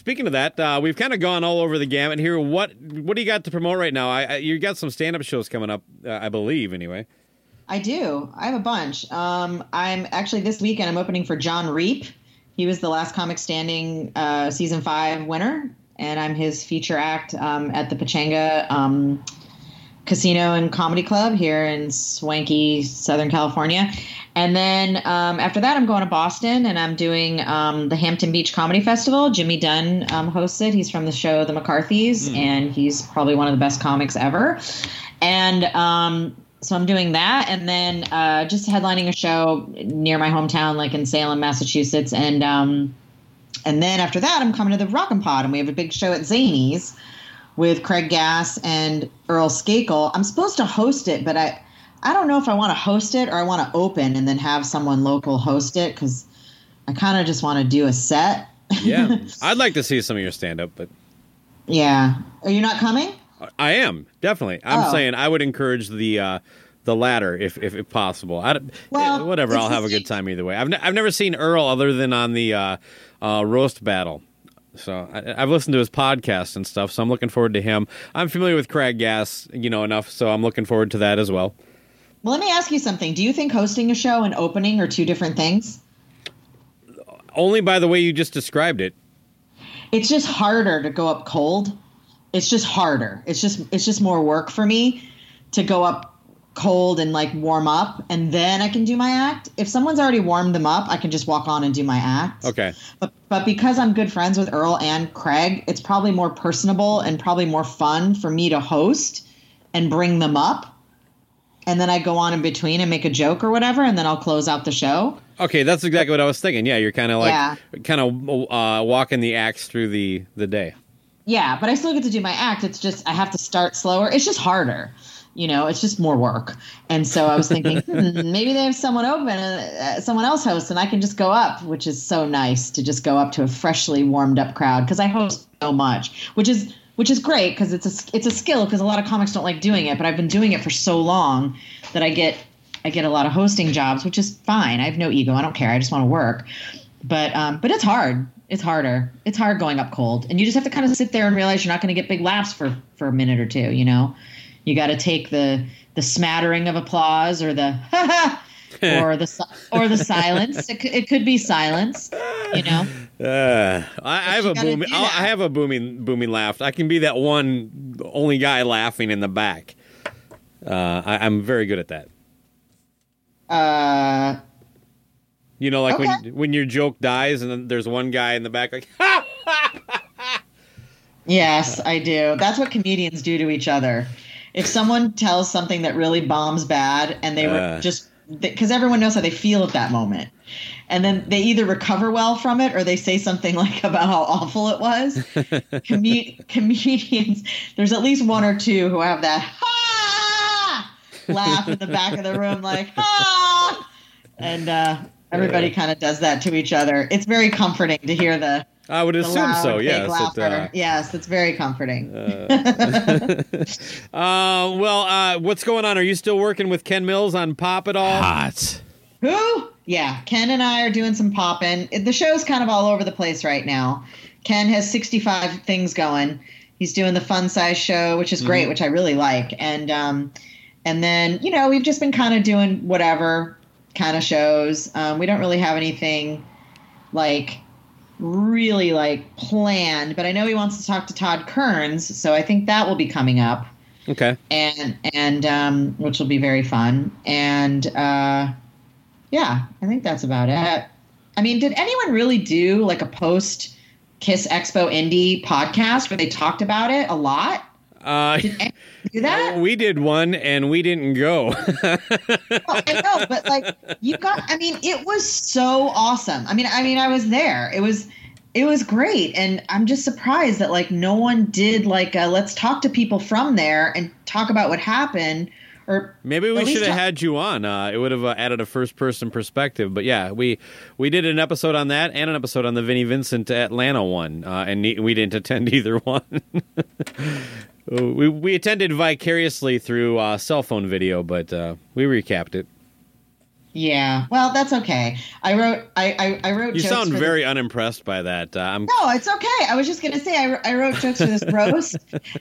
Speaking of that, uh, we've kind of gone all over the gamut here. What what do you got to promote right now? I, I you got some stand up shows coming up, uh, I believe. Anyway. I do. I have a bunch. Um, I'm actually this weekend. I'm opening for Jon Reep. He was the last comic standing uh, season five winner, and I'm his feature act um, at the Pechanga um, Casino and Comedy Club here in swanky Southern California. And then um, after that, I'm going to Boston and I'm doing um, the Hampton Beach Comedy Festival. Jimmy Dunn um, hosts it. He's from the show The McCarthys, and he's probably one of the best comics ever. And um, so I'm doing that, and then uh, just headlining a show near my hometown, like in Salem, Massachusetts, and um, and then after that, I'm coming to the Rockin' Pod, and we have a big show at Zanies with Craig Gass and Earl Skakel. I'm supposed to host it, but I I don't know if I want to host it or I want to open and then have someone local host it because I kind of just want to do a set. Yeah, I'd like to see some of your stand up, but yeah. Are you not coming? I am definitely. I'm Oh. saying I would encourage the uh, the latter if, if if possible. I, don't- Well, eh, whatever. I'll have a good time either way. I've ne- I've never seen Earl other than on the uh, uh, roast battle. So I, I've listened to his podcast and stuff. So I'm looking forward to him. I'm familiar with Craig Gass, you know enough. So I'm looking forward to that as well. Well, let me ask you something. Do you think hosting a show and opening are two different things? Only by the way you just described it. it's just harder to go up cold. It's just harder. It's just it's just more work for me to go up cold and like warm up and then I can do my act. If someone's already warmed them up, I can just walk on and do my act. Okay. But but because I'm good friends with Earl and Craig, it's probably more personable and probably more fun for me to host and bring them up. And then I go on in between and make a joke or whatever and then I'll close out the show. Okay, that's exactly what I was thinking. Yeah, you're kind of like Yeah. kind of uh, walking the acts through the the day. Yeah, but I still get to do my act. It's just I have to start slower. It's just harder. You know, it's just more work. And so I was thinking, hmm, maybe they have someone open and uh, someone else hosts, and I can just go up, which is so nice to just go up to a freshly warmed up crowd because I host so much, which is which is great because it's a it's a skill because a lot of comics don't like doing it, but I've been doing it for so long that I get I get a lot of hosting jobs, which is fine. I have no ego. I don't care. I just want to work. But um, but it's hard. It's harder. It's hard going up cold, and you just have to kind of sit there and realize you're not going to get big laughs for for a minute or two. You know, you got to take the the smattering of applause or the or the or the silence. It, could- it could be silence. You know. Uh, I, I have a booming. I have a booming, booming laugh. I can be that one only guy laughing in the back. Uh, I, I'm very good at that. Uh, You know, like Okay. when when your joke dies and then there's one guy in the back like, Yes, I do. That's what comedians do to each other. If someone tells something that really bombs bad and they were Uh. just because everyone knows how they feel at that moment. And then they either recover well from it or they say something like about how awful it was. Come- comedians, there's at least one or two who have that ha laugh in the back of the room, like ha, and uh, everybody kind of does that to each other. It's very comforting to hear the I would the assume loud, so. fake Yes. laughter. It, uh, yes, it's very comforting. uh, well, uh, what's going on? Are you still working with Ken Mills on Pop at all? Hot. Who? Yeah, Ken and I are doing some popping. The show's kind of all over the place right now. Ken has 65 things going. He's doing the fun size show, which is great, which I really like. And um, and then you know we've just been kind of doing whatever kind of shows. Um, we don't really have anything like really like planned, but I know he wants to talk to Todd Kearns, so I think that will be coming up Okay. and and um, which will be very fun. And uh, yeah, I think that's about it. I mean, did anyone really do like a post Kiss Expo Indie podcast where they talked about it a lot? Uh, Did do that? we did one and we didn't go. Well, I know, but like you got. I mean, it was so awesome. I mean, I mean, I was there. It was. It was great, and I'm just surprised that like no one did like a, let's talk to people from there and talk about what happened, or Maybe we should have had you on. Uh, it would have uh, added a first person perspective. But yeah, we we did an episode on that and an episode on the Vinnie Vincent Atlanta one, uh, and ne- we didn't attend either one. we we attended vicariously through uh, cell phone video, but uh, we recapped it. Yeah. Well, that's okay. I wrote. I I, I wrote. You sound very unimpressed by that. Uh, I'm, No, it's okay. I was just gonna say I, I wrote jokes for this roast,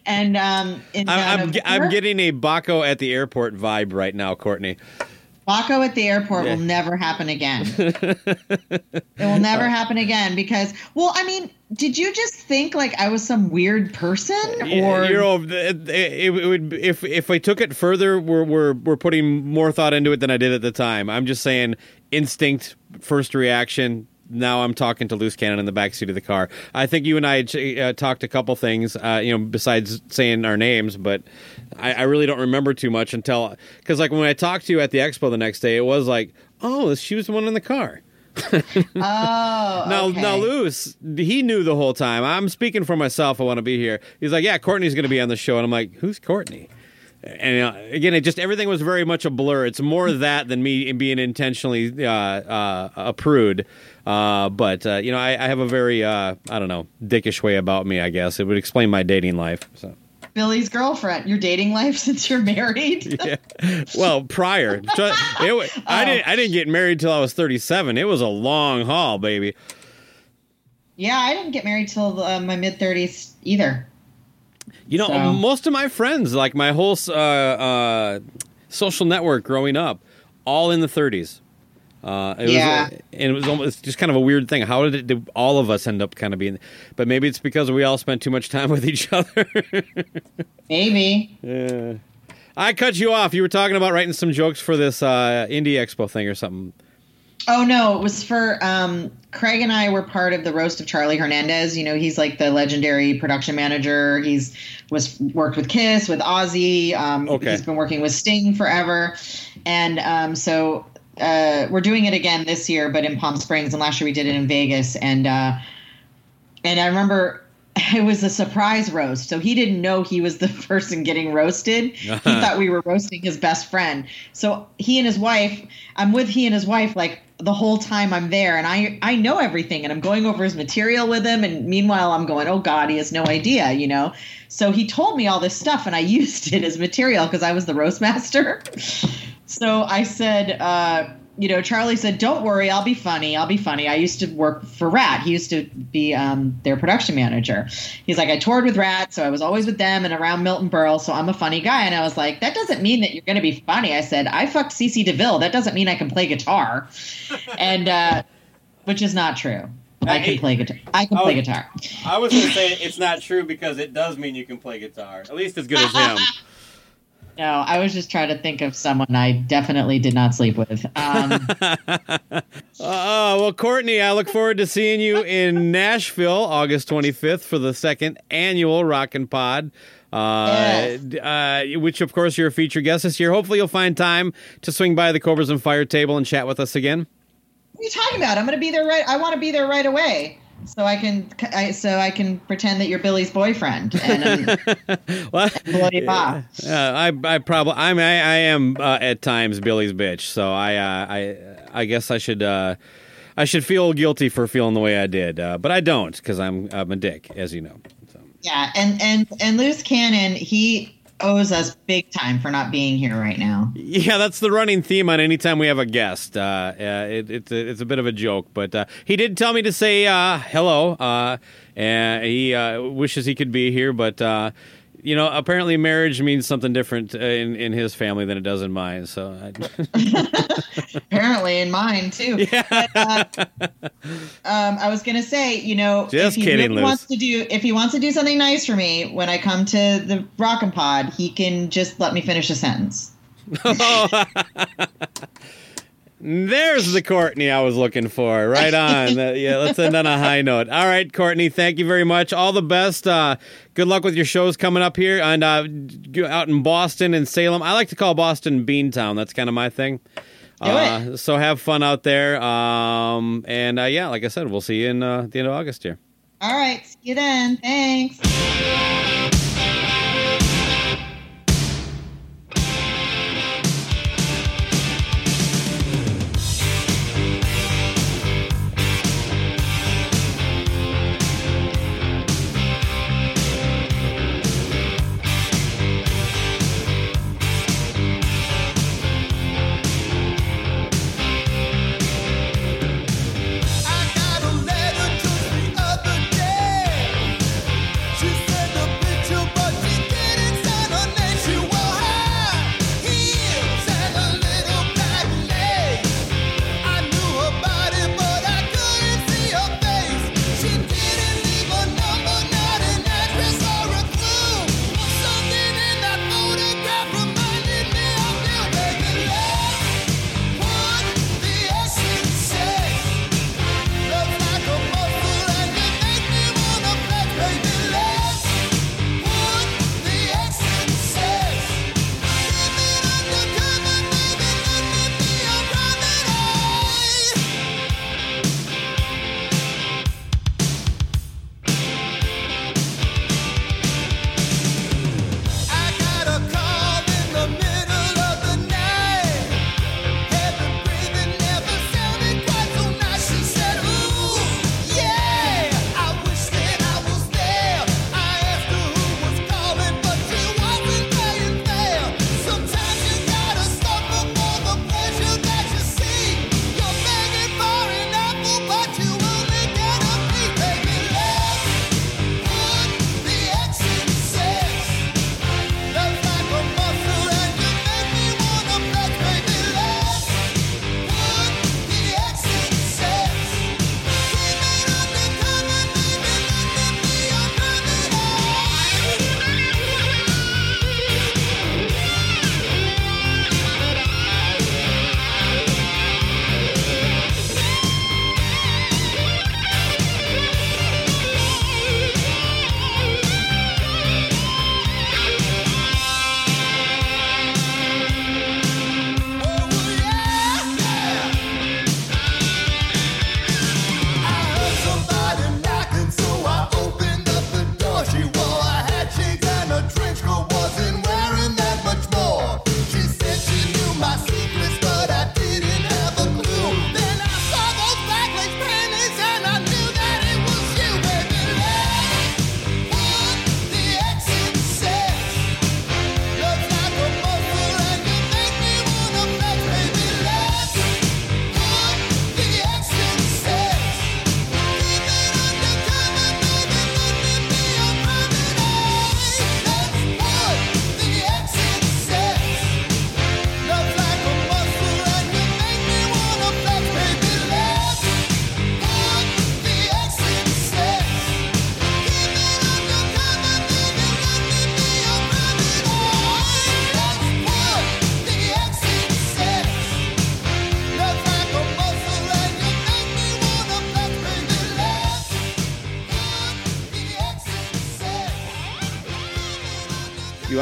and um, in I'm, I'm, ge- I'm getting a Baco at the airport vibe right now, Courtney. Baco at the airport Yeah. will never happen again. it will never uh, happen again because, well, I mean, did you just think like I was some weird person, or you know, it, it, it would if if I took it further, we're we're we're putting more thought into it than I did at the time. I'm just saying, instinct, first reaction. Now I'm talking to loose cannon in the backseat of the car. I think you and I uh, talked a couple things, uh, you know, besides saying our names, but I, I really don't remember too much until because, like, when I talked to you at the expo the next day, it was like, oh, she was the one in the car. oh, Now, okay. now, Loose, he knew the whole time. I'm speaking for myself. I want to be here. He's like, yeah, Courtney's going to be on the show, and I'm like, who's Courtney? And uh, again, it just everything was very much a blur. It's more that than me being intentionally uh, uh, a prude. Uh, but uh, you know, I, I have a very uh, I don't know dickish way about me. I guess it would explain my dating life. So. Billy's girlfriend, your dating life since you're married. Yeah. Well, prior, it, wa- I didn't. I didn't get married till I was 37. It was a long haul, baby. Yeah, I didn't get married till uh, my mid thirties either. You know, So- most of my friends, like my whole uh, uh, social network growing up, all in the 30s. Uh, it Yeah. was, and it was almost just kind of a weird thing. How did, it, did all of us end up kind of being? But maybe it's because we all spent too much time with each other. Maybe. yeah. I cut you off. You were talking about writing some jokes for this uh, indie expo thing or something. Oh no, it was for um, Craig and I were part of the roast of Charlie Hernandez. You know, he's like the legendary production manager. He's was worked with Kiss, with Ozzy. Um, Okay. He's been working with Sting forever, and um, so uh, we're doing it again this year, but in Palm Springs. And last year we did it in Vegas, and uh, and I remember it was a surprise roast. So he didn't know he was the person getting roasted. He thought we were roasting his best friend. So he and his wife, I'm with he and his wife like the whole time I'm there and I I know everything and I'm going over his material with him and meanwhile I'm going, "Oh god, he has no idea," you know. So he told me all this stuff and I used it as material because I was the roast master. So I said, uh, you know, Charlie said, "Don't worry, I'll be funny. I'll be funny." I used to work for Ratt. He used to be um, their production manager. He's like, I toured with Ratt, so I was always with them and around Milton Berle. So I'm a funny guy. And I was like, that doesn't mean that you're going to be funny. I said, I fucked CC DeVille. That doesn't mean I can play guitar, and uh, which is not true. I can play guitar. I can play guitar. I was going to say it's not true because it does mean you can play guitar, at least as good as him. No, I was just trying to think of someone I definitely did not sleep with. Um, Oh, well, Courtney, I look forward to seeing you in Nashville August 25th for the second annual Rockin' Pod. Uh, uh, which, of course, you're a featured guest this year. Hopefully, you'll find time to swing by the Cobras and Fire table and chat with us again. What are you talking about? I'm going to be there right. I want to be there right away, so I can, I, so I can pretend that you're Billy's boyfriend and um, Well, blow you off. uh, I, I probably, I'm, I, I am uh, at times Billy's bitch. So I, uh, I, I guess I should, uh, I should feel guilty for feeling the way I did, uh, but I don't because I'm, I'm a dick, as you know. So. Yeah, and and and Loose Cannon, he owes us big time for not being here right now. Yeah, that's the running theme on any time we have a guest. Uh, uh, it, it's a, it's a bit of a joke, but uh, he did tell me to say uh, hello. Uh, and he uh, wishes he could be here, but you know, apparently marriage means something different uh, in in his family than it does in mine. So, I, Apparently, in mine too. But, uh, um, I was gonna say, you know, Just if he kidding, really wants to do, if he wants to do something nice for me when I come to the Rockin' Pod, he can just let me finish a sentence. there's the Courtney I was looking for. Right on. Uh, yeah, let's end on a high note. All right, Courtney, thank you very much. All the best. Uh, good luck with your shows coming up here and uh, out in Boston and Salem. I like to call Boston Beantown. That's kind of my thing. Do Uh, so have fun out there. Um, and uh, yeah, like I said, we'll see you in uh, the end of August here. All right, see you then. Thanks.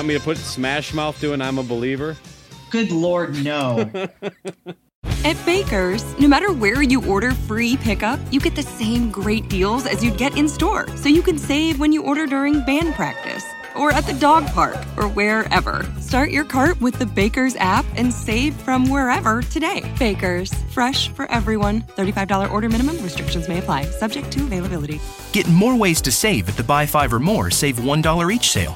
Me to put Smash Mouth doing I'm a Believer? Good Lord, no. At Baker's, no matter where you order free pickup, you get the same great deals as you'd get in store. So you can save when you order during band practice or at the dog park or wherever. Start your cart with the Baker's app and save from wherever today. Baker's, fresh for everyone. $35 order minimum, restrictions may apply, subject to availability. Get more ways to save at the Buy Five or More Save $1 each sale.